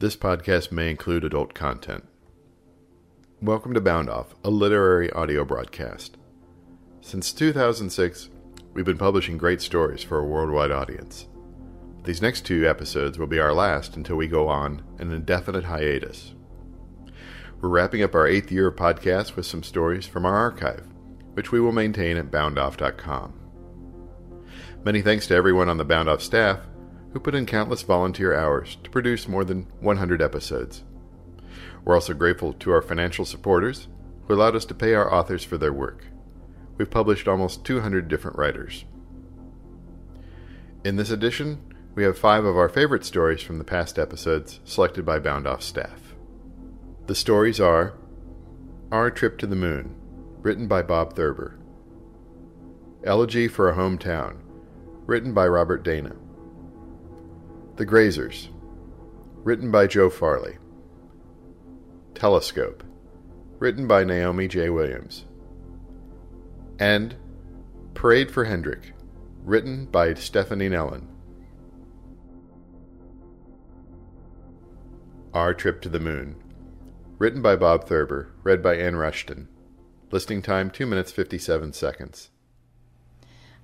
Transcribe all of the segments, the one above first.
This podcast may include adult content. Welcome to Bound Off, a literary audio broadcast. Since 2006, we've been publishing great stories for a worldwide audience. These next two episodes will be our last until we go on an indefinite hiatus. We're wrapping up our eighth year of podcast with some stories from our archive, which we will maintain at boundoff.com. Many thanks to everyone on the Bound Off staff who put in countless volunteer hours to produce more than 100 episodes. We're also grateful to our financial supporters who allowed us to pay our authors for their work. We've published almost 200 different writers. In this edition, we have five of our favorite stories from the past episodes selected by Bound Off staff. The stories are Our Trip to the Moon, written by Bob Thurber, Elegy for a Hometown, written by Robert Dana. The Grazers, written by Joe Farley. Telescope, written by Naomi J. Williams. And Parade for Hendrik, written by Stefani Nellen. Our Trip to the Moon, written by Bob Thurber, read by Ann Rushton. Listing time 2 minutes 57 seconds.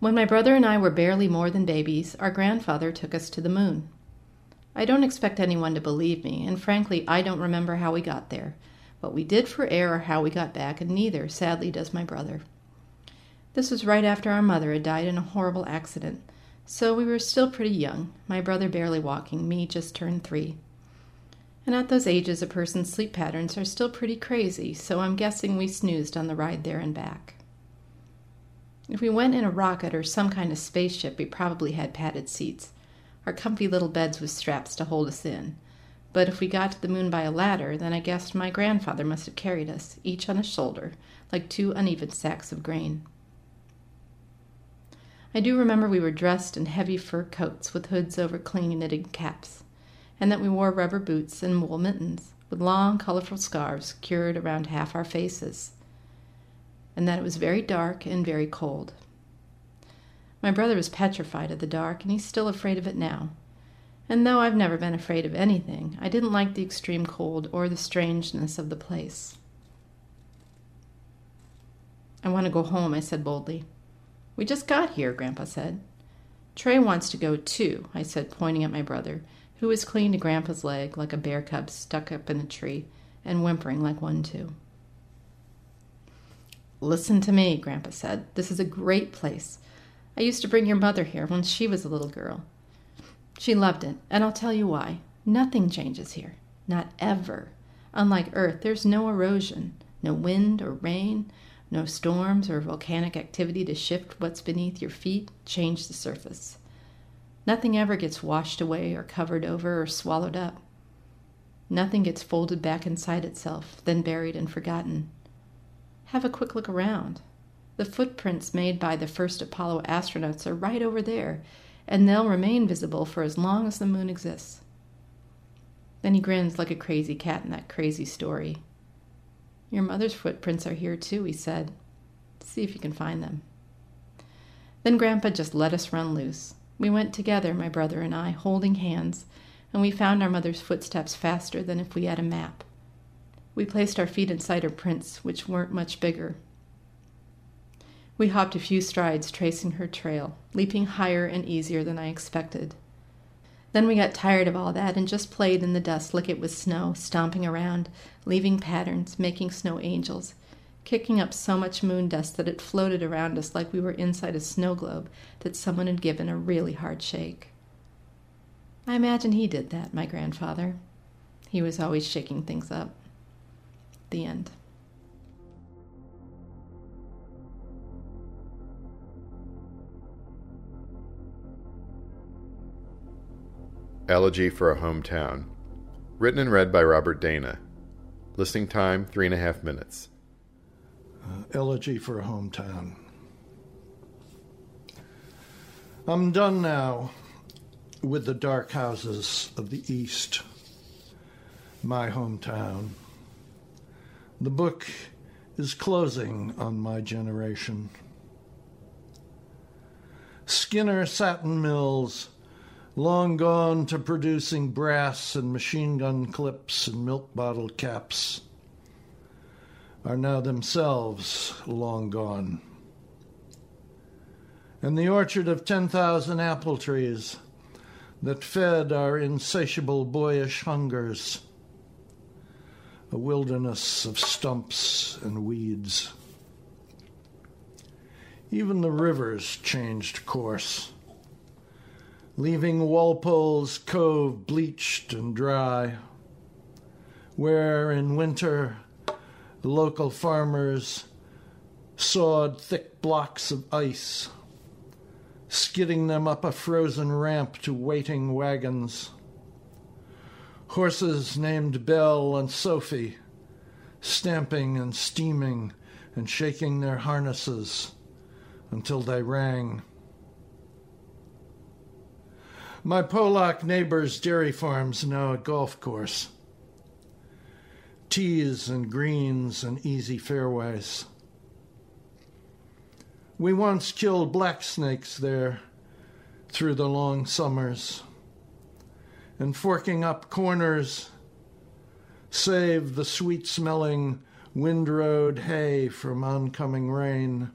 When my brother and I were barely more than babies, our grandfather took us to the moon. I don't expect anyone to believe me, and frankly, I don't remember how we got there, what we did for air or how we got back, and neither, sadly, does my brother. This was right after our mother had died in a horrible accident, so we were still pretty young, my brother barely walking, me just turned three. And at those ages, a person's sleep patterns are still pretty crazy, so I'm guessing we snoozed on the ride there and back. If we went in a rocket or some kind of spaceship, we probably had padded seats, our comfy little beds with straps to hold us in. But if we got to the moon by a ladder, then I guessed my grandfather must have carried us, each on his shoulder, like two uneven sacks of grain. I do remember we were dressed in heavy fur coats with hoods over clean knitted caps, and that we wore rubber boots and wool mittens, with long, colorful scarves cured around half our faces, and that it was very dark and very cold. My brother was petrified of the dark, and he's still afraid of it now. And though I've never been afraid of anything, I didn't like the extreme cold or the strangeness of the place. I want to go home, I said boldly. We just got here, Grandpa said. Trey wants to go too, I said, pointing at my brother, who was clinging to Grandpa's leg like a bear cub stuck up in a tree and whimpering like one too. Listen to me, Grandpa said. This is a great place. I used to bring your mother here when she was a little girl. She loved it, and I'll tell you why. Nothing changes here. Not ever. Unlike Earth, there's no erosion, no wind or rain, no storms or volcanic activity to shift what's beneath your feet, change the surface. Nothing ever gets washed away or covered over or swallowed up. Nothing gets folded back inside itself, then buried and forgotten. Have a quick look around. The footprints made by the first Apollo astronauts are right over there, and they'll remain visible for as long as the moon exists. Then he grins like a crazy cat in that crazy story. Your mother's footprints are here too, he said. See if you can find them. Then Grandpa just let us run loose. We went together, my brother and I, holding hands, and we found our mother's footsteps faster than if we had a map. We placed our feet inside her prints, which weren't much bigger. We hopped a few strides, tracing her trail, leaping higher and easier than I expected. Then we got tired of all that and just played in the dust like it was snow, stomping around, leaving patterns, making snow angels, kicking up so much moon dust that it floated around us like we were inside a snow globe that someone had given a really hard shake. I imagine he did that, my grandfather. He was always shaking things up. The end. Elegy for a Hometown, written and read by Robert Dana. Listening time three and a half minutes. Uh, Elegy for a Hometown. I'm done now with the dark houses of the East, my hometown. The book is closing on my generation. Skinner Satin Mills long gone to producing brass and machine gun clips and milk bottle caps, are now themselves long gone. And the orchard of 10,000 apple trees that fed our insatiable boyish hungers, a wilderness of stumps and weeds. Even the rivers changed course, leaving Walpole's Cove bleached and dry, where in winter the local farmers sawed thick blocks of ice, skidding them up a frozen ramp to waiting wagons. Horses named Belle and Sophie, stamping and steaming and shaking their harnesses until they rang. My Polack neighbor's dairy farm's now a golf course. Tees and greens and easy fairways. We once killed black snakes there through the long summers, and forking up corners, saved the sweet smelling windrowed hay from oncoming rain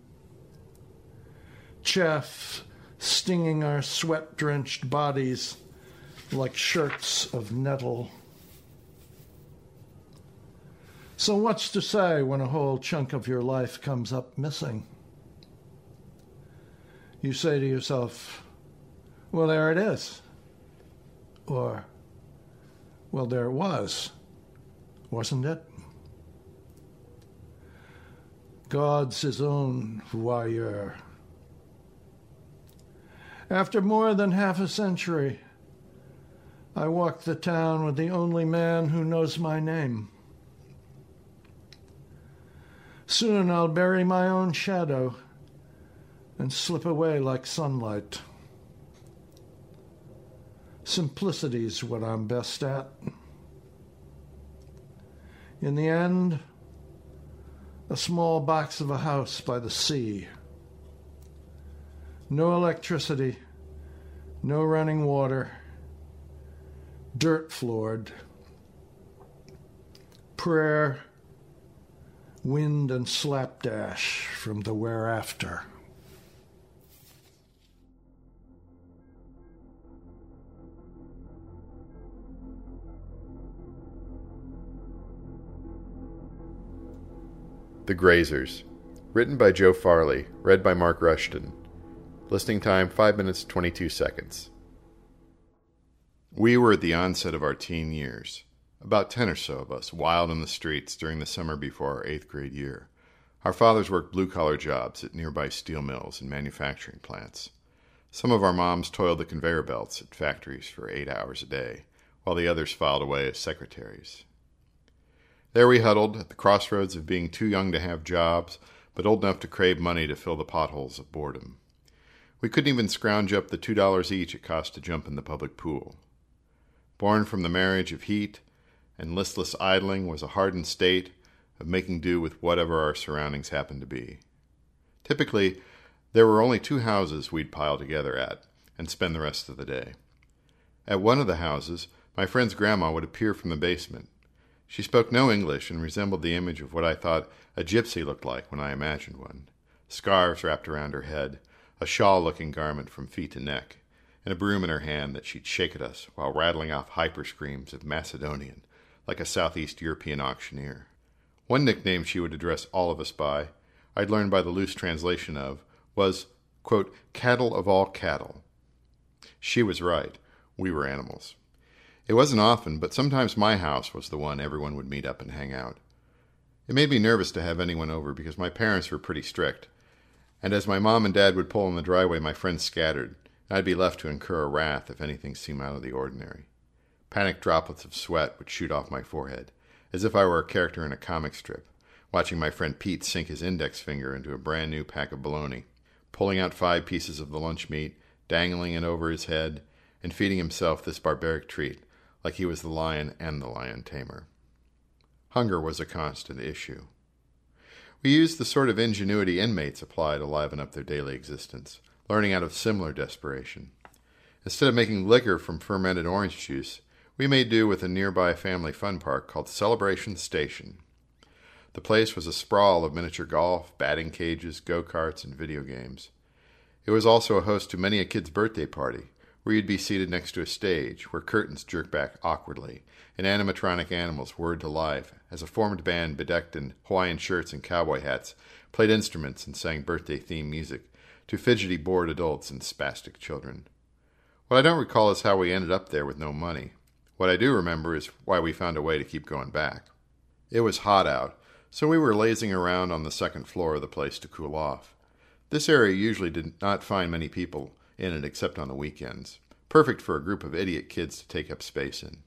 chaff stinging our sweat drenched bodies like shirts of nettle. So, what's to say when a whole chunk of your life comes up missing? You say to yourself, well, there it is. Or, well, there it was, wasn't it? God's his own voyeur. After more than half a century, I walk the town with the only man who knows my name. Soon I'll bury my own shadow and slip away like sunlight. Simplicity's what I'm best at. In the end, a small box of a house by the sea no electricity, no running water, dirt floored. Prayer, wind, and slapdash from the whereafter. The Grazers, written by Joe Farley, read by Mark Rushton. Listening time 5 minutes 22 seconds. We were at the onset of our teen years, about 10 or so of us, wild in the streets during the summer before our eighth grade year. Our fathers worked blue collar jobs at nearby steel mills and manufacturing plants. Some of our moms toiled the conveyor belts at factories for eight hours a day, while the others filed away as secretaries. There we huddled at the crossroads of being too young to have jobs, but old enough to crave money to fill the potholes of boredom. We couldn't even scrounge up the two dollars each it cost to jump in the public pool. Born from the marriage of heat and listless idling was a hardened state of making do with whatever our surroundings happened to be. Typically, there were only two houses we'd pile together at and spend the rest of the day. At one of the houses, my friend's grandma would appear from the basement. She spoke no English and resembled the image of what I thought a gypsy looked like when I imagined one. Scarves wrapped around her head, a shawl looking garment from feet to neck, and a broom in her hand that she'd shake at us while rattling off hyper screams of Macedonian, like a Southeast European auctioneer. One nickname she would address all of us by, I'd learned by the loose translation of, was, quote, cattle of all cattle. She was right. We were animals. It wasn't often, but sometimes my house was the one everyone would meet up and hang out. It made me nervous to have anyone over because my parents were pretty strict, and as my mom and dad would pull in the driveway, my friends scattered, and I'd be left to incur a wrath if anything seemed out of the ordinary. Panic droplets of sweat would shoot off my forehead, as if I were a character in a comic strip, watching my friend Pete sink his index finger into a brand new pack of bologna, pulling out five pieces of the lunch meat, dangling it over his head, and feeding himself this barbaric treat like he was the lion and the lion tamer. Hunger was a constant issue. We used the sort of ingenuity inmates apply to liven up their daily existence, learning out of similar desperation. Instead of making liquor from fermented orange juice, we made do with a nearby family fun park called Celebration Station. The place was a sprawl of miniature golf, batting cages, go karts, and video games. It was also a host to many a kid's birthday party, where you'd be seated next to a stage where curtains jerked back awkwardly and animatronic animals whirred to life as a formed band bedecked in Hawaiian shirts and cowboy hats played instruments and sang birthday theme music to fidgety, bored adults and spastic children. What I don't recall is how we ended up there with no money. What I do remember is why we found a way to keep going back. It was hot out, so we were lazing around on the second floor of the place to cool off. This area usually did not find many people in it except on the weekends, perfect for a group of idiot kids to take up space in.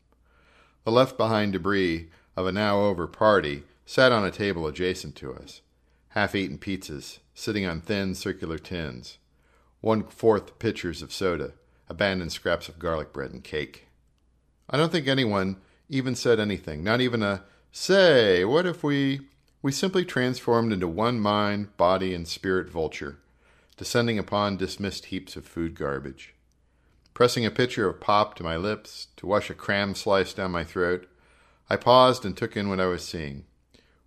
The left behind debris of a now over party sat on a table adjacent to us, half eaten pizzas sitting on thin circular tins, one fourth pitchers of soda, abandoned scraps of garlic bread and cake. I don't think anyone even said anything, not even a say, what if we we simply transformed into one mind, body, and spirit vulture, descending upon dismissed heaps of food garbage. Pressing a pitcher of pop to my lips to wash a cram slice down my throat, I paused and took in what I was seeing.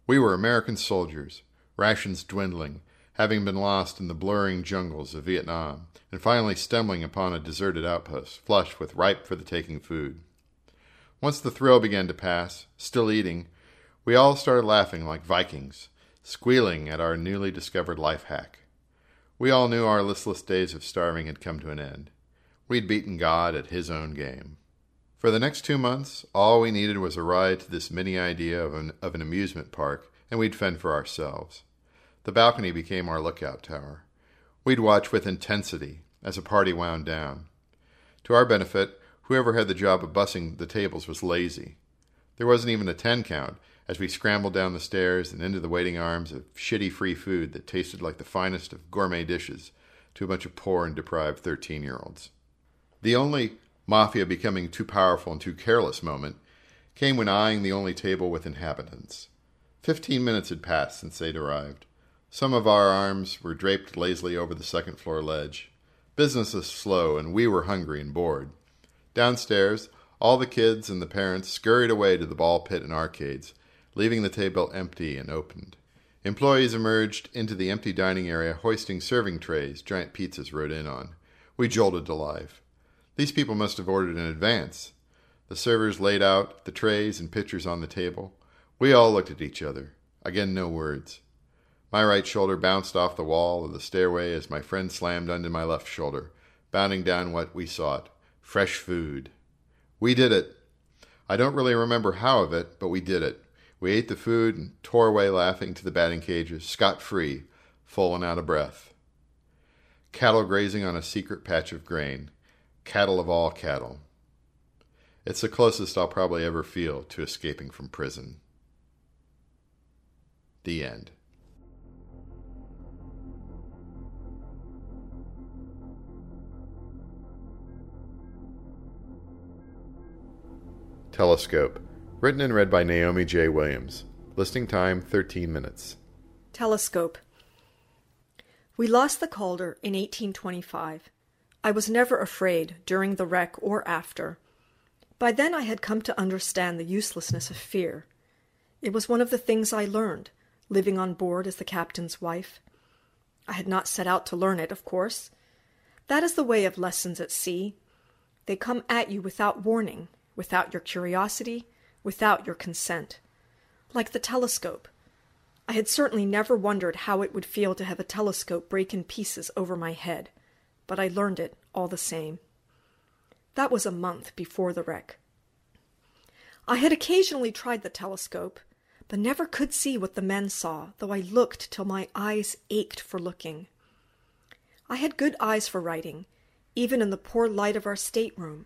We were American soldiers, rations dwindling, having been lost in the blurring jungles of Vietnam, and finally stumbling upon a deserted outpost, flush with ripe for the taking food. Once the thrill began to pass, still eating, we all started laughing like Vikings, squealing at our newly discovered life hack. We all knew our listless days of starving had come to an end. We'd beaten God at his own game. For the next two months, all we needed was a ride to this mini idea of an, of an amusement park, and we'd fend for ourselves. The balcony became our lookout tower. We'd watch with intensity as a party wound down. To our benefit, whoever had the job of bussing the tables was lazy. There wasn't even a ten count, as we scrambled down the stairs and into the waiting arms of shitty free food that tasted like the finest of gourmet dishes to a bunch of poor and deprived 13 year olds. The only mafia becoming too powerful and too careless moment came when eyeing the only table with inhabitants. Fifteen minutes had passed since they'd arrived. Some of our arms were draped lazily over the second floor ledge. Business was slow, and we were hungry and bored. Downstairs, all the kids and the parents scurried away to the ball pit and arcades, leaving the table empty and opened. Employees emerged into the empty dining area, hoisting serving trays giant pizzas rode in on. We jolted to life. These people must have ordered in advance. The servers laid out the trays and pitchers on the table. We all looked at each other. Again, no words. My right shoulder bounced off the wall of the stairway as my friend slammed onto my left shoulder, bounding down what we sought fresh food. We did it. I don't really remember how of it, but we did it. We ate the food and tore away laughing to the batting cages, scot free, full and out of breath. Cattle grazing on a secret patch of grain. Cattle of all cattle. It's the closest I'll probably ever feel to escaping from prison. The end. Telescope. Written and read by Naomi J. Williams. Listing time 13 minutes. Telescope. We lost the Calder in 1825. I was never afraid during the wreck or after. By then I had come to understand the uselessness of fear. It was one of the things I learned, living on board as the captain's wife. I had not set out to learn it, of course. That is the way of lessons at sea. They come at you without warning, without your curiosity, without your consent. Like the telescope. I had certainly never wondered how it would feel to have a telescope break in pieces over my head, but I learned it all the same. That was a month before the wreck. I had occasionally tried the telescope, but never could see what the men saw, though I looked till my eyes ached for looking. I had good eyes for writing, even in the poor light of our stateroom,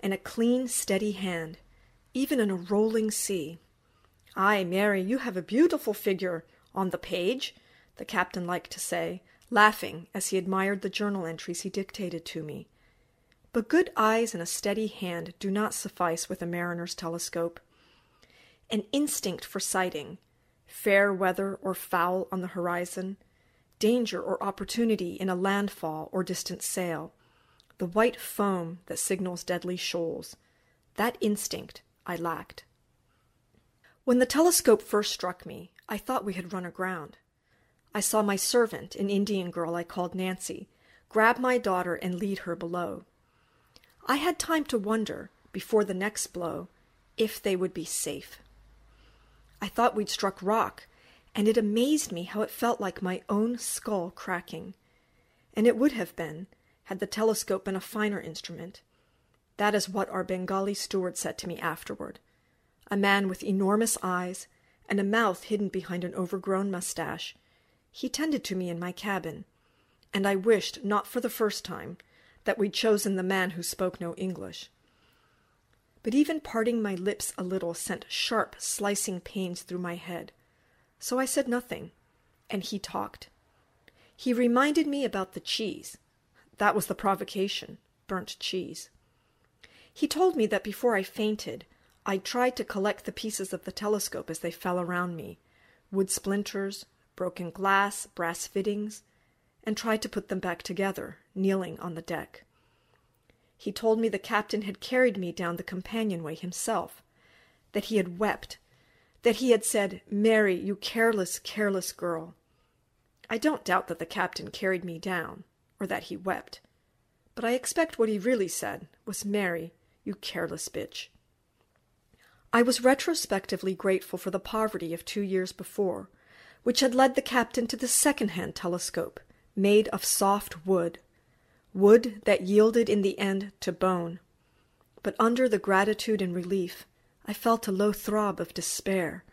and a clean, steady hand, even in a rolling sea. Ay, Mary, you have a beautiful figure on the page, the captain liked to say, laughing as he admired the journal entries he dictated to me. But good eyes and a steady hand do not suffice with a mariner's telescope. An instinct for sighting, fair weather or foul on the horizon, danger or opportunity in a landfall or distant sail, the white foam that signals deadly shoals. That instinct I lacked. When the telescope first struck me, I thought we had run aground. I saw my servant, an Indian girl I called Nancy, grab my daughter and lead her below. I had time to wonder, before the next blow, if they would be safe. I thought we'd struck rock, and it amazed me how it felt like my own skull cracking. And it would have been, had the telescope been a finer instrument. That is what our Bengali steward said to me afterward. A man with enormous eyes and a mouth hidden behind an overgrown mustache. He tended to me in my cabin, and I wished, not for the first time, that we'd chosen the man who spoke no English. But even parting my lips a little sent sharp, slicing pains through my head. So I said nothing, and he talked. He reminded me about the cheese. That was the provocation burnt cheese. He told me that before I fainted, I tried to collect the pieces of the telescope as they fell around me wood splinters, broken glass, brass fittings and tried to put them back together, kneeling on the deck. He told me the captain had carried me down the companionway himself, that he had wept, that he had said, Mary, you careless, careless girl. I don't doubt that the captain carried me down, or that he wept, but I expect what he really said was, Mary, you careless bitch. I was retrospectively grateful for the poverty of two years before, which had led the captain to the second-hand telescope, made of soft wood, wood that yielded in the end to bone. But under the gratitude and relief, I felt a low throb of despair.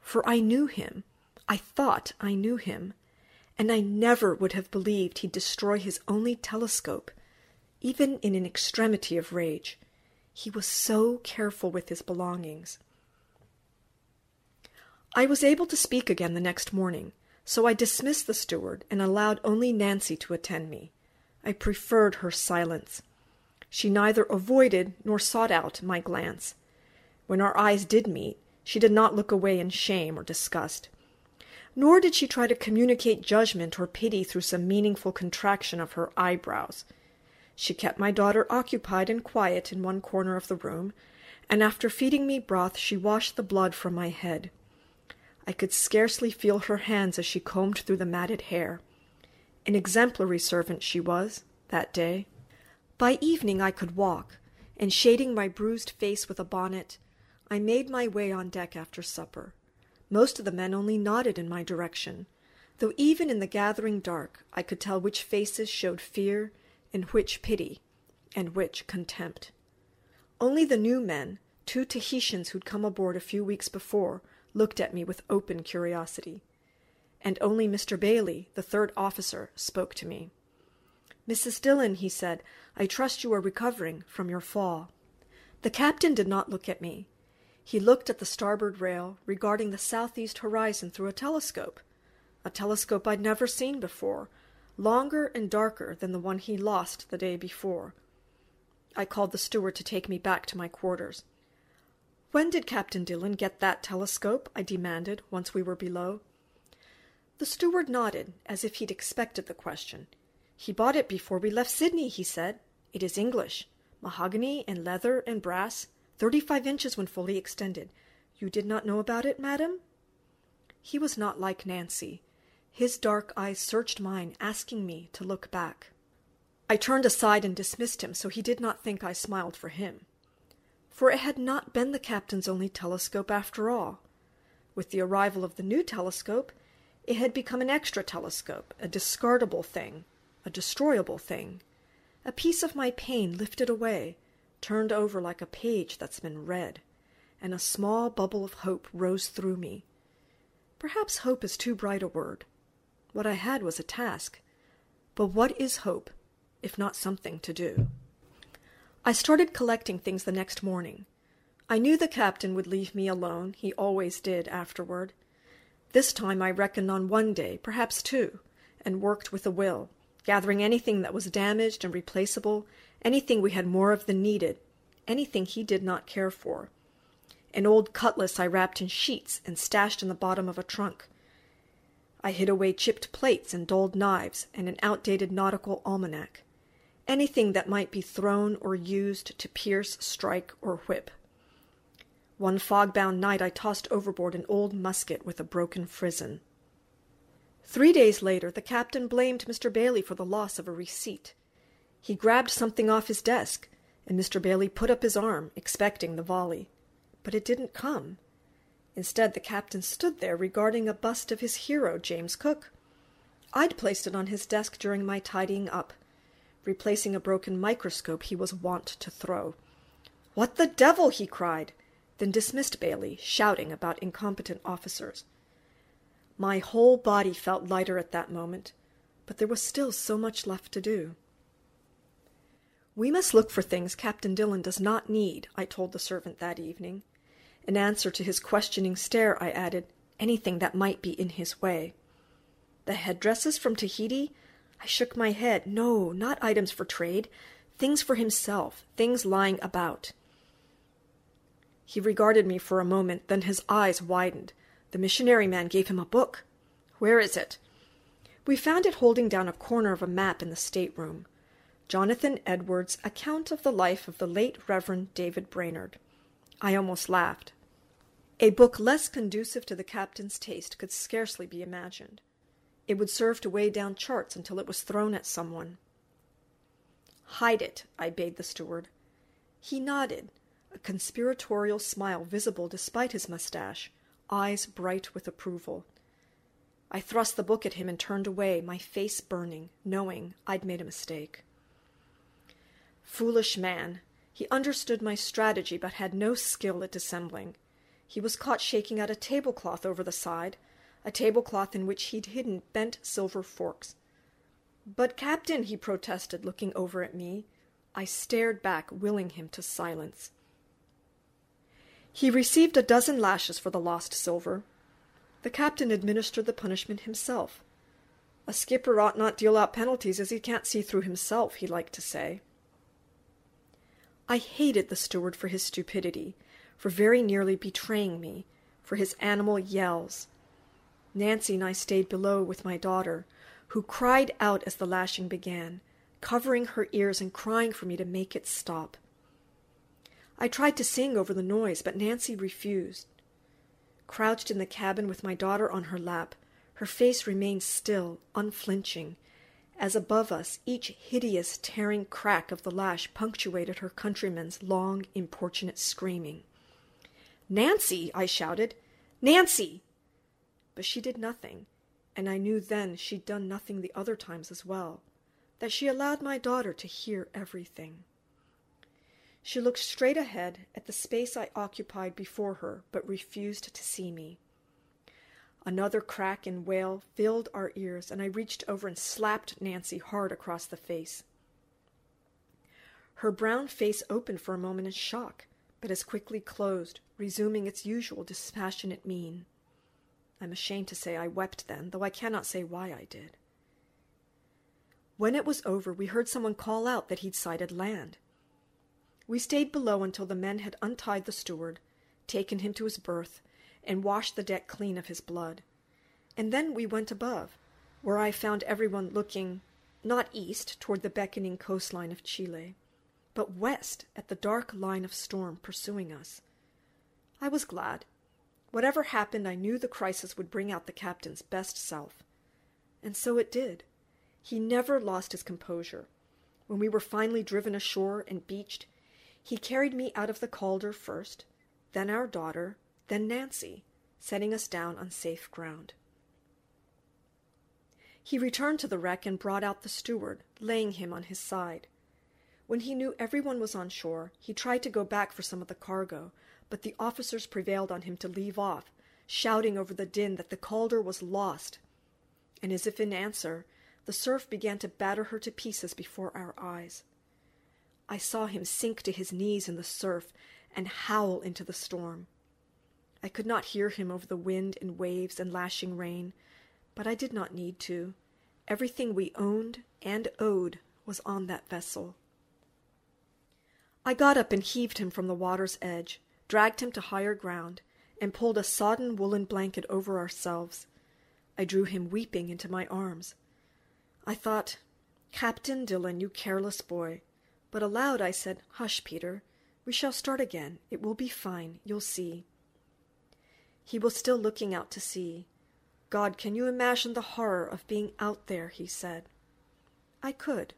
For I knew him, I thought I knew him, and I never would have believed he'd destroy his only telescope, even in an extremity of rage. He was so careful with his belongings. I was able to speak again the next morning, so I dismissed the steward and allowed only Nancy to attend me. I preferred her silence. She neither avoided nor sought out my glance. When our eyes did meet, she did not look away in shame or disgust. Nor did she try to communicate judgment or pity through some meaningful contraction of her eyebrows. She kept my daughter occupied and quiet in one corner of the room, and after feeding me broth she washed the blood from my head. I could scarcely feel her hands as she combed through the matted hair. An exemplary servant she was, that day. By evening I could walk, and shading my bruised face with a bonnet, I made my way on deck after supper. Most of the men only nodded in my direction, though even in the gathering dark I could tell which faces showed fear and which pity and which contempt. Only the new men, two Tahitians who'd come aboard a few weeks before, looked at me with open curiosity, and only Mr. Bailey, the third officer, spoke to me. Mrs. Dillon, he said, I trust you are recovering from your fall. The captain did not look at me. He looked at the starboard rail, regarding the southeast horizon through a telescope, a telescope I'd never seen before, longer and darker than the one he lost the day before. I called the steward to take me back to my quarters. When did Captain Dillon get that telescope? I demanded, once we were below. The steward nodded, as if he'd expected the question. He bought it before we left Sydney, he said. It is English. Mahogany and leather and brass, thirty-five inches when fully extended. You did not know about it, madam? He was not like Nancy. His dark eyes searched mine, asking me to look back. I turned aside and dismissed him, so he did not think I smiled for him for it had not been the captain's only telescope after all. With the arrival of the new telescope, it had become an extra telescope, a discardable thing, a destroyable thing. A piece of my pain lifted away, turned over like a page that's been read, and a small bubble of hope rose through me. Perhaps hope is too bright a word. What I had was a task. But what is hope, if not something to do? I started collecting things the next morning. I knew the captain would leave me alone. He always did afterward. This time I reckoned on one day, perhaps two, and worked with a will, gathering anything that was damaged and replaceable, anything we had more of than needed, anything he did not care for. An old cutlass I wrapped in sheets and stashed in the bottom of a trunk. I hid away chipped plates and dulled knives and an outdated nautical almanac. Anything that might be thrown or used to pierce, strike, or whip. One fog-bound night I tossed overboard an old musket with a broken frizzen. Three days later, the captain blamed Mr. Bailey for the loss of a receipt. He grabbed something off his desk, and Mr. Bailey put up his arm, expecting the volley. But it didn't come. Instead, the captain stood there regarding a bust of his hero, James Cook. I'd placed it on his desk during my tidying up, replacing a broken microscope he was wont to throw. What the devil! he cried, then dismissed Bailey, shouting about incompetent officers. My whole body felt lighter at that moment, but there was still so much left to do. We must look for things Captain Dillon does not need, I told the servant that evening. In answer to his questioning stare, I added, anything that might be in his way. The headdresses from Tahiti? I shook my head. No, not items for trade. Things for himself, things lying about. He regarded me for a moment, then his eyes widened. The missionary man gave him a book. Where is it? We found it holding down a corner of a map in the stateroom. Jonathan Edwards' account of the life of the late Reverend David Brainerd. I almost laughed. A book less conducive to the captain's taste could scarcely be imagined. It would serve to weigh down charts until it was thrown at someone. Hide it, I bade the steward. He nodded, a conspiratorial smile visible despite his mustache, eyes bright with approval. I thrust the book at him and turned away, my face burning, knowing I'd made a mistake. Foolish man. He understood my strategy but had no skill at dissembling. He was caught shaking out a tablecloth over the side, a tablecloth in which he'd hidden bent silver forks. But, Captain, he protested, looking over at me. I stared back, willing him to silence. He received a dozen lashes for the lost silver. The captain administered the punishment himself. A skipper ought not deal out penalties as he can't see through himself, he liked to say. I hated the steward for his stupidity, for very nearly betraying me, for his animal yells. Nancy and I stayed below with my daughter, who cried out as the lashing began, covering her ears and crying for me to make it stop. I tried to sing over the noise, but Nancy refused. Crouched in the cabin with my daughter on her lap, her face remained still, unflinching, as above us each hideous tearing crack of the lash punctuated her countryman's long, importunate screaming. Nancy! I shouted. Nancy! But she did nothing, and I knew then she'd done nothing the other times as well, that she allowed my daughter to hear everything. She looked straight ahead at the space I occupied before her, but refused to see me. Another crack and wail filled our ears, and I reached over and slapped Nancy hard across the face. Her brown face opened for a moment in shock, but as quickly closed, resuming its usual dispassionate mien. I'm ashamed to say I wept then, though I cannot say why I did. When it was over, we heard someone call out that he'd sighted land. We stayed below until the men had untied the steward, taken him to his berth, and washed the deck clean of his blood. And then we went above, where I found everyone looking not east toward the beckoning coastline of Chile, but west at the dark line of storm pursuing us. I was glad. Whatever happened, I knew the crisis would bring out the captain's best self. And so it did. He never lost his composure. When we were finally driven ashore and beached, he carried me out of the Calder first, then our daughter, then Nancy, setting us down on safe ground. He returned to the wreck and brought out the steward, laying him on his side. When he knew everyone was on shore, he tried to go back for some of the cargo, but the officers prevailed on him to leave off, shouting over the din that the Calder was lost. And as if in answer, the surf began to batter her to pieces before our eyes. I saw him sink to his knees in the surf and howl into the storm. I could not hear him over the wind and waves and lashing rain, but I did not need to. Everything we owned and owed was on that vessel. I got up and heaved him from the water's edge, dragged him to higher ground, and pulled a sodden woolen blanket over ourselves. I drew him weeping into my arms. I thought, Captain Dillon, you careless boy. But aloud I said, Hush, Peter. We shall start again. It will be fine. You'll see. He was still looking out to sea. God, can you imagine the horror of being out there? he said. I could.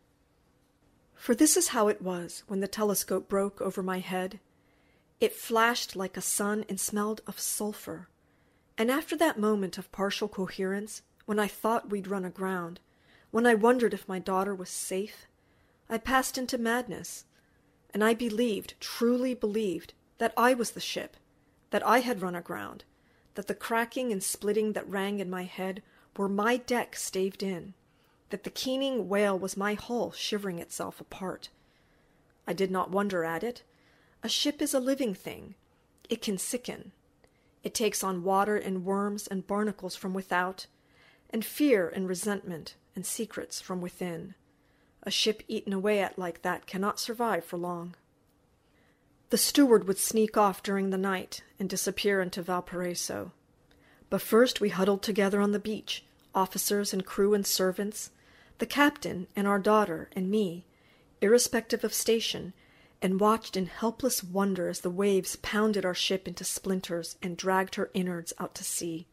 For this is how it was when the telescope broke over my head. It flashed like a sun and smelled of sulphur. And after that moment of partial coherence, when I thought we'd run aground, when I wondered if my daughter was safe, I passed into madness, and I believed, truly believed, that I was the ship, that I had run aground, that the cracking and splitting that rang in my head were my deck staved in, that the keening wail was my hull shivering itself apart. I did not wonder at it. A ship is a living thing. It can sicken. It takes on water and worms and barnacles from without, and fear and resentment and secrets from within. A ship eaten away at like that cannot survive for long. The steward would sneak off during the night and disappear into Valparaiso. But first we huddled together on the beach, officers and crew and servants, the captain and our daughter and me, irrespective of station, and watched in helpless wonder as the waves pounded our ship into splinters and dragged her innards out to sea.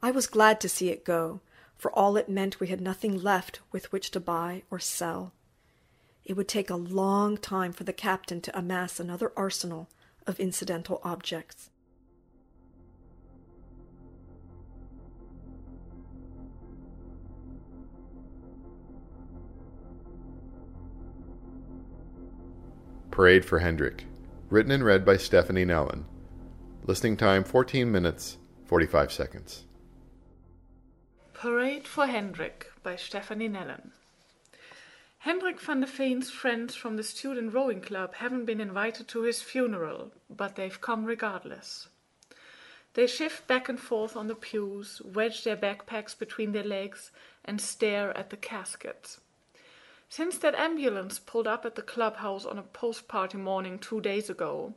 I was glad to see it go, for all it meant we had nothing left with which to buy or sell. It would take a long time for the captain to amass another arsenal of incidental objects. Parade for Hendrik. Written and read by Stefani Nellen. Listening time 14 minutes 45 seconds. Parade for Hendrik by Stefani Nellen. Hendrik van der Veen's friends from the student rowing club haven't been invited to his funeral, but they've come regardless. They shift back and forth on the pews, wedge their backpacks between their legs, and stare at the casket. Since that ambulance pulled up at the clubhouse on a post party morning two days ago,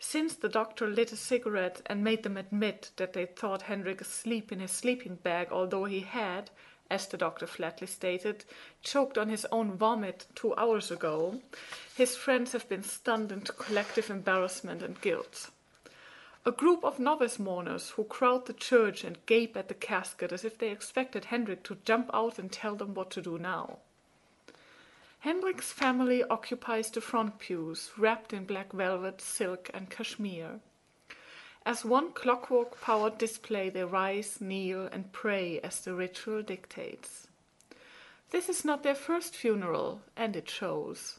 since the doctor lit a cigarette and made them admit that they thought Hendrik asleep in his sleeping bag, although he had, as the doctor flatly stated, choked on his own vomit two hours ago, his friends have been stunned into collective embarrassment and guilt. A group of novice mourners who crowd the church and gape at the casket as if they expected Hendrik to jump out and tell them what to do now. Hendrik's family occupies the front pews, wrapped in black velvet, silk, and cashmere. As one clockwork powered display, they rise, kneel, and pray as the ritual dictates. This is not their first funeral, and it shows.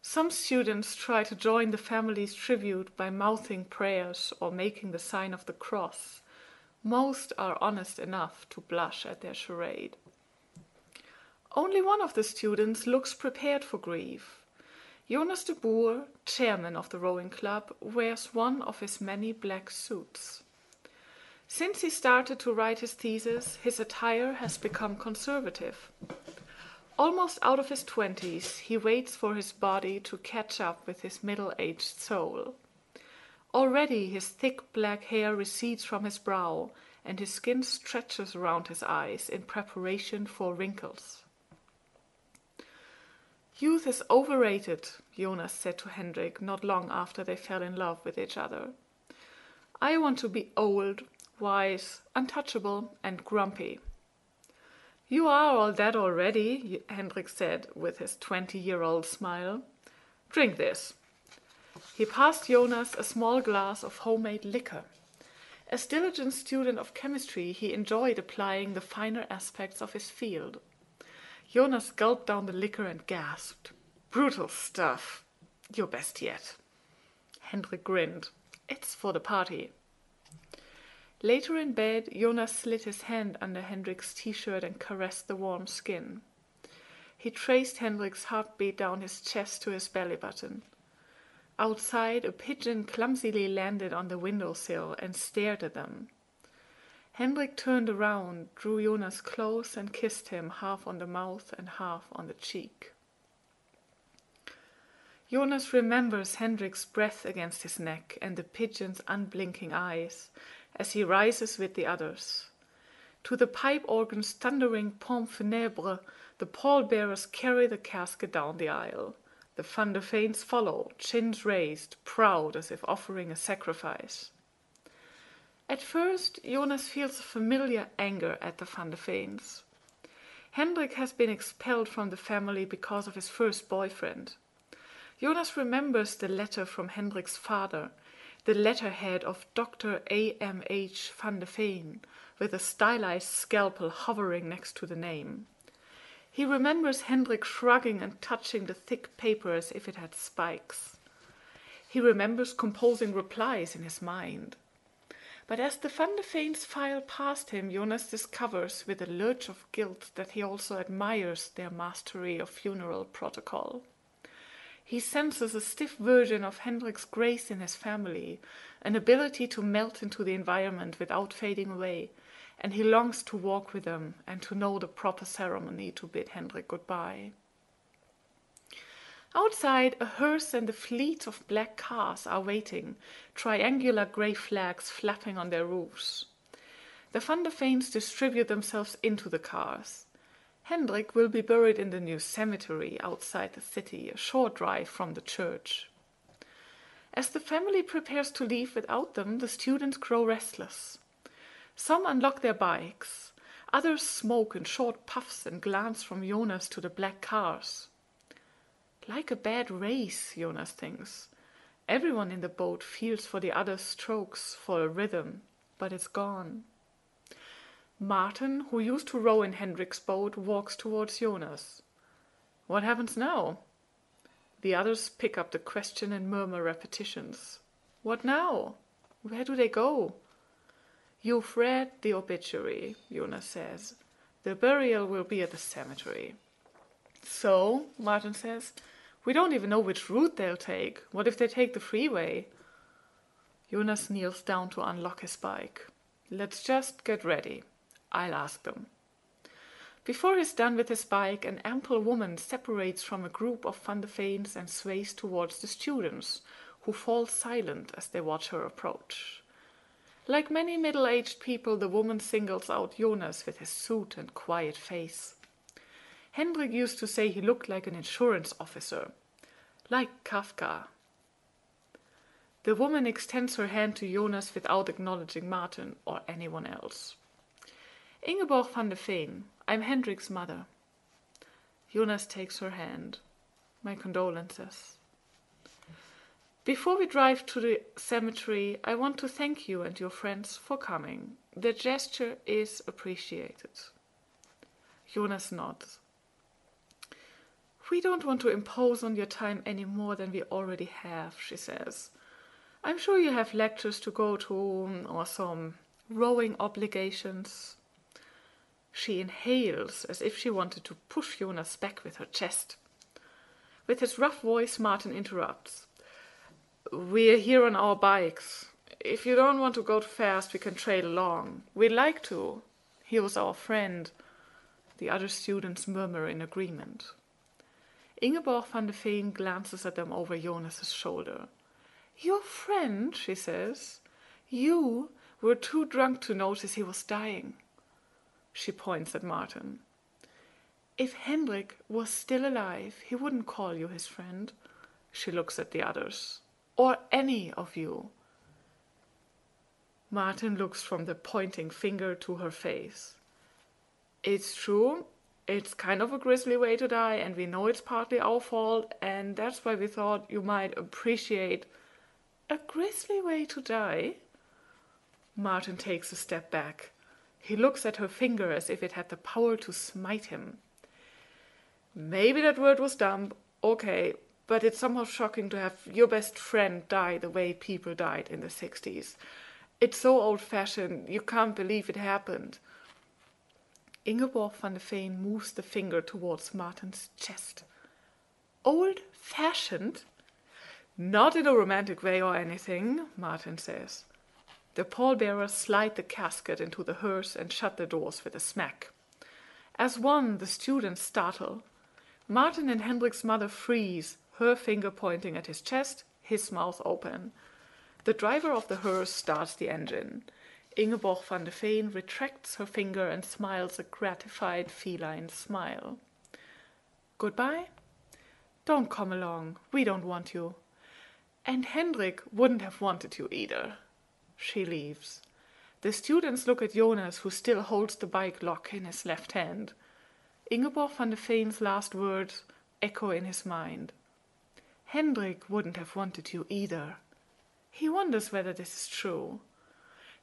Some students try to join the family's tribute by mouthing prayers or making the sign of the cross. Most are honest enough to blush at their charade. Only one of the students looks prepared for grief. Jonas de Boer, chairman of the rowing club, wears one of his many black suits. Since he started to write his thesis, his attire has become conservative. Almost out of his twenties, he waits for his body to catch up with his middle aged soul. Already his thick black hair recedes from his brow, and his skin stretches around his eyes in preparation for wrinkles. Youth is overrated, Jonas said to Hendrik not long after they fell in love with each other. I want to be old, wise, untouchable, and grumpy. You are all that already, Hendrik said with his twenty year old smile. Drink this. He passed Jonas a small glass of homemade liquor. As diligent student of chemistry, he enjoyed applying the finer aspects of his field. Jonas gulped down the liquor and gasped. Brutal stuff. Your best yet. Hendrik grinned. It's for the party. Later in bed, Jonas slid his hand under Hendrik's t-shirt and caressed the warm skin. He traced Hendrik's heartbeat down his chest to his belly button. Outside, a pigeon clumsily landed on the windowsill and stared at them. Hendrik turned around, drew Jonas close, and kissed him half on the mouth and half on the cheek. Jonas remembers Hendrik's breath against his neck and the pigeon's unblinking eyes as he rises with the others. To the pipe organ's thundering pompe funèbre, the pallbearers carry the casket down the aisle. The Van der follow, chins raised, proud as if offering a sacrifice. At first, Jonas feels a familiar anger at the Van der Veens. Hendrik has been expelled from the family because of his first boyfriend. Jonas remembers the letter from Hendrik's father, the letterhead of Dr. A. M. H. van der Veen, with a stylized scalpel hovering next to the name. He remembers Hendrik shrugging and touching the thick paper as if it had spikes. He remembers composing replies in his mind. But as the Van der Veens file past him, Jonas discovers with a lurch of guilt that he also admires their mastery of funeral protocol. He senses a stiff version of Hendrik's grace in his family, an ability to melt into the environment without fading away, and he longs to walk with them and to know the proper ceremony to bid Hendrik goodbye. Outside, a hearse and a fleet of black cars are waiting, triangular grey flags flapping on their roofs. The Van der Veens distribute themselves into the cars. Hendrik will be buried in the new cemetery outside the city, a short drive from the church. As the family prepares to leave without them, the students grow restless. Some unlock their bikes, others smoke in short puffs and glance from Jonas to the black cars. Like a bad race, Jonas thinks. Everyone in the boat feels for the other's strokes, for a rhythm, but it's gone. Martin, who used to row in Hendrik's boat, walks towards Jonas. What happens now? The others pick up the question and murmur repetitions. What now? Where do they go? You've read the obituary, Jonas says. The burial will be at the cemetery. So, Martin says, we don't even know which route they'll take. What if they take the freeway? Jonas kneels down to unlock his bike. Let's just get ready. I'll ask them. Before he's done with his bike, an ample woman separates from a group of Van and sways towards the students, who fall silent as they watch her approach. Like many middle aged people, the woman singles out Jonas with his suit and quiet face. Hendrik used to say he looked like an insurance officer, like Kafka. The woman extends her hand to Jonas without acknowledging Martin or anyone else. Ingeborg van der Veen, I'm Hendrik's mother. Jonas takes her hand. My condolences. Before we drive to the cemetery, I want to thank you and your friends for coming. The gesture is appreciated. Jonas nods. We don't want to impose on your time any more than we already have, she says. I'm sure you have lectures to go to or some rowing obligations. She inhales as if she wanted to push Jonas back with her chest. With his rough voice, Martin interrupts. We're here on our bikes. If you don't want to go fast, we can trail along. We'd like to. He was our friend. The other students murmur in agreement. Ingeborg van der Veen glances at them over Jonas's shoulder. Your friend, she says. You were too drunk to notice he was dying. She points at Martin. If Hendrik was still alive, he wouldn't call you his friend. She looks at the others or any of you. Martin looks from the pointing finger to her face. It's true, it's kind of a grisly way to die, and we know it's partly our fault, and that's why we thought you might appreciate a grisly way to die. Martin takes a step back. He looks at her finger as if it had the power to smite him. Maybe that word was dumb. Okay, but it's somehow shocking to have your best friend die the way people died in the 60s. It's so old fashioned, you can't believe it happened. Ingeborg van der Veen moves the finger towards Martin's chest. Old fashioned? Not in a romantic way or anything, Martin says. The pallbearers slide the casket into the hearse and shut the doors with a smack. As one, the students startle. Martin and Hendrik's mother freeze, her finger pointing at his chest, his mouth open. The driver of the hearse starts the engine. Ingeborg van der Veen retracts her finger and smiles a gratified feline smile. Goodbye? Don't come along. We don't want you. And Hendrik wouldn't have wanted you either. She leaves. The students look at Jonas, who still holds the bike lock in his left hand. Ingeborg van der Veen's last words echo in his mind. Hendrik wouldn't have wanted you either. He wonders whether this is true.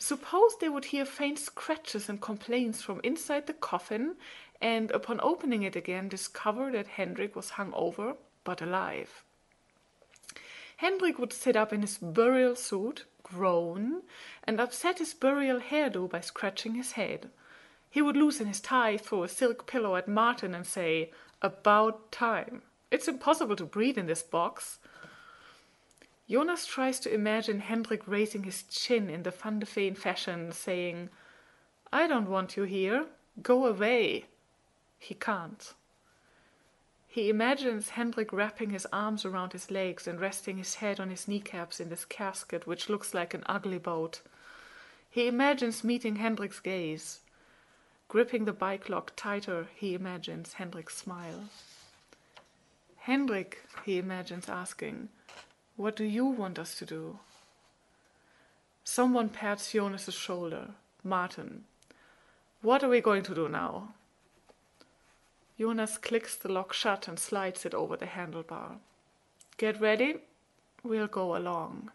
Suppose they would hear faint scratches and complaints from inside the coffin, and upon opening it again discover that Hendrik was hung over but alive. Hendrik would sit up in his burial suit, groan, and upset his burial hairdo by scratching his head. He would loosen his tie, throw a silk pillow at Martin, and say, About time. It's impossible to breathe in this box. Jonas tries to imagine Hendrik raising his chin in the Van der Veen fashion, saying, I don't want you here. Go away. He can't. He imagines Hendrik wrapping his arms around his legs and resting his head on his kneecaps in this casket which looks like an ugly boat. He imagines meeting Hendrik's gaze. Gripping the bike lock tighter, he imagines Hendrik's smile. Hendrik, he imagines asking, what do you want us to do? Someone pats Jonas's shoulder. Martin. What are we going to do now? Jonas clicks the lock shut and slides it over the handlebar. Get ready. We'll go along.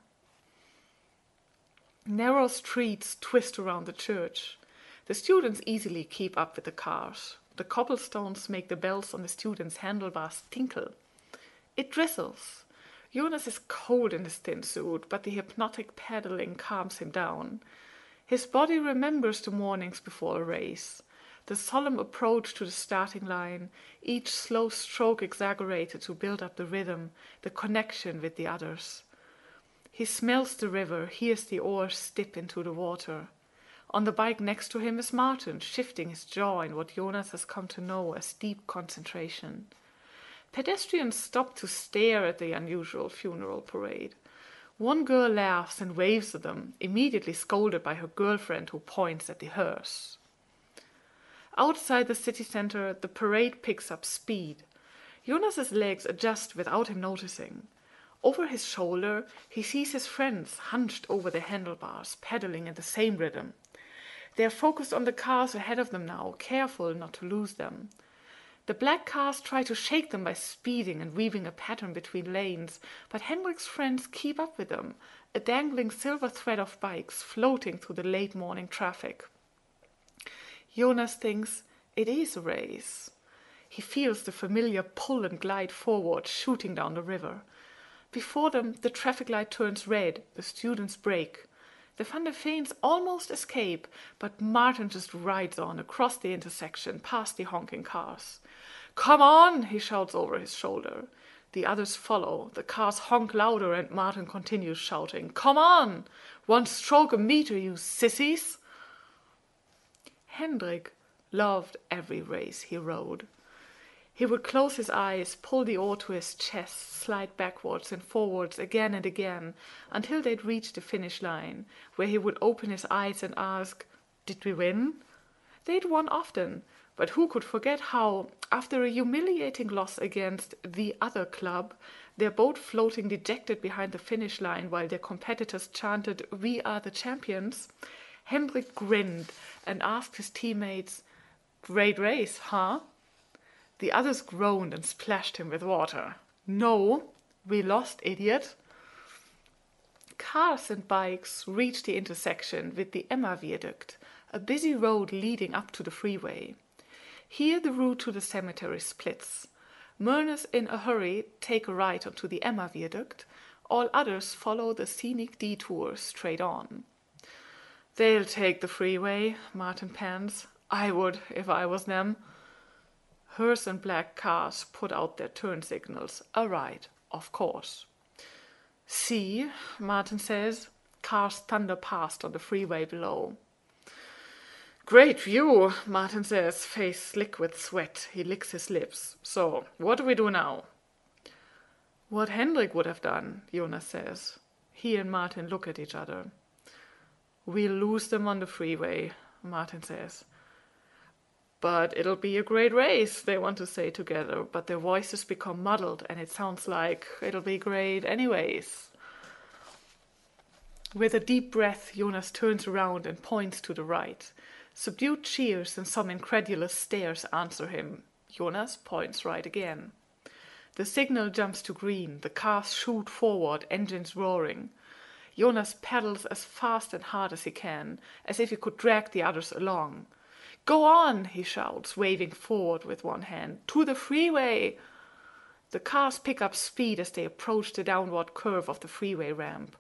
Narrow streets twist around the church. The students easily keep up with the cars. The cobblestones make the bells on the students' handlebars tinkle. It drizzles. Jonas is cold in his thin suit, but the hypnotic pedaling calms him down. His body remembers the mornings before a race, the solemn approach to the starting line, each slow stroke exaggerated to build up the rhythm, the connection with the others. He smells the river, hears the oars dip into the water. On the bike next to him is Martin, shifting his jaw in what Jonas has come to know as deep concentration. Pedestrians stop to stare at the unusual funeral parade. One girl laughs and waves at them, immediately scolded by her girlfriend who points at the hearse. Outside the city center, the parade picks up speed. Jonas's legs adjust without him noticing. Over his shoulder, he sees his friends hunched over the handlebars, pedaling in the same rhythm. They are focused on the cars ahead of them now, careful not to lose them. The black cars try to shake them by speeding and weaving a pattern between lanes, but Hendrik's friends keep up with them, a dangling silver thread of bikes floating through the late morning traffic. Jonas thinks it is a race. He feels the familiar pull and glide forward, shooting down the river. Before them, the traffic light turns red, the students brake. The Van der Veens almost escape, but Martin just rides on across the intersection, past the honking cars. Come on, he shouts over his shoulder. The others follow. The cars honk louder, and Martin continues shouting, Come on! One stroke a meter, you sissies! Hendrik loved every race he rode. He would close his eyes, pull the oar to his chest, slide backwards and forwards again and again until they'd reached the finish line, where he would open his eyes and ask, Did we win? They'd won often, but who could forget how, after a humiliating loss against the other club, their boat floating dejected behind the finish line while their competitors chanted, We are the champions, Hendrik grinned and asked his teammates, Great race, huh? The others groaned and splashed him with water. No, we lost, idiot. Cars and bikes reached the intersection with the Emma Viaduct, a busy road leading up to the freeway. Here the route to the cemetery splits. Mourners in a hurry take a right onto the Emma Viaduct, all others follow the scenic detour straight on. They'll take the freeway, Martin pants. I would if I was them. Hearse and black cars put out their turn signals. A right, of course. See, Martin says. Cars thunder past on the freeway below. Great view, Martin says, face slick with sweat. He licks his lips. So, what do we do now? What Hendrik would have done, Jonas says. He and Martin look at each other. We'll lose them on the freeway, Martin says. But it'll be a great race, they want to say together, but their voices become muddled and it sounds like it'll be great anyways. With a deep breath, Jonas turns around and points to the right. Subdued cheers and some incredulous stares answer him. Jonas points right again. The signal jumps to green, the cars shoot forward, engines roaring. Jonas pedals as fast and hard as he can, as if he could drag the others along. Go on, he shouts, waving forward with one hand. To the freeway! The cars pick up speed as they approach the downward curve of the freeway ramp.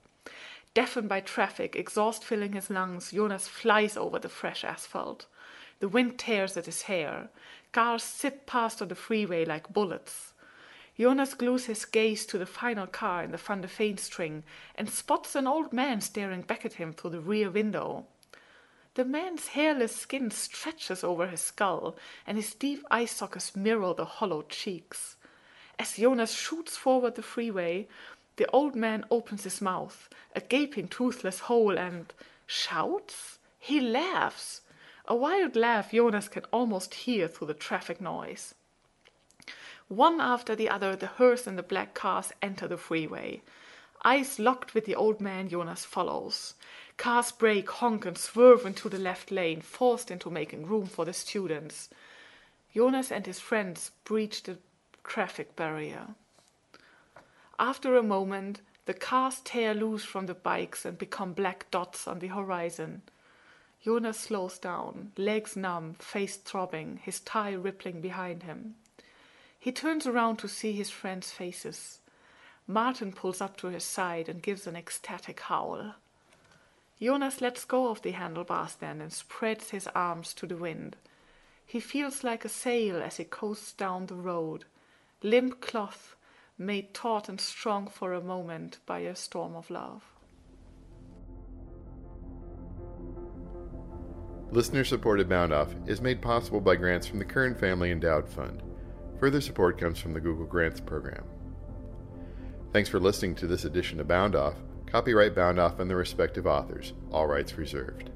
Deafened by traffic, exhaust filling his lungs, Jonas flies over the fresh asphalt. The wind tears at his hair. Cars zip past on the freeway like bullets. Jonas glues his gaze to the final car in the Van der Veen string and spots an old man staring back at him through the rear window. The man's hairless skin stretches over his skull, and his deep eye sockets mirror the hollow cheeks. As Jonas shoots forward the freeway, the old man opens his mouth, a gaping, toothless hole, and shouts? He laughs! A wild laugh Jonas can almost hear through the traffic noise. One after the other, the hearse and the black cars enter the freeway. Eyes locked with the old man, Jonas follows. Cars brake, honk, and swerve into the left lane, forced into making room for the students. Jonas and his friends breach the traffic barrier. After a moment, the cars tear loose from the bikes and become black dots on the horizon. Jonas slows down, legs numb, face throbbing, his tie rippling behind him. He turns around to see his friends' faces. Martin pulls up to his side and gives an ecstatic howl. Jonas lets go of the handlebars then and spreads his arms to the wind. He feels like a sail as he coasts down the road, limp cloth, made taut and strong for a moment by a storm of love. Listener supported Bound Off is made possible by grants from the Kern Family Endowed Fund. Further support comes from the Google Grants Program. Thanks for listening to this edition of Bound Off. Copyright Bound Off and the respective authors, all rights reserved.